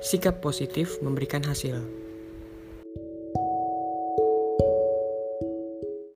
sikap positif memberikan hasil.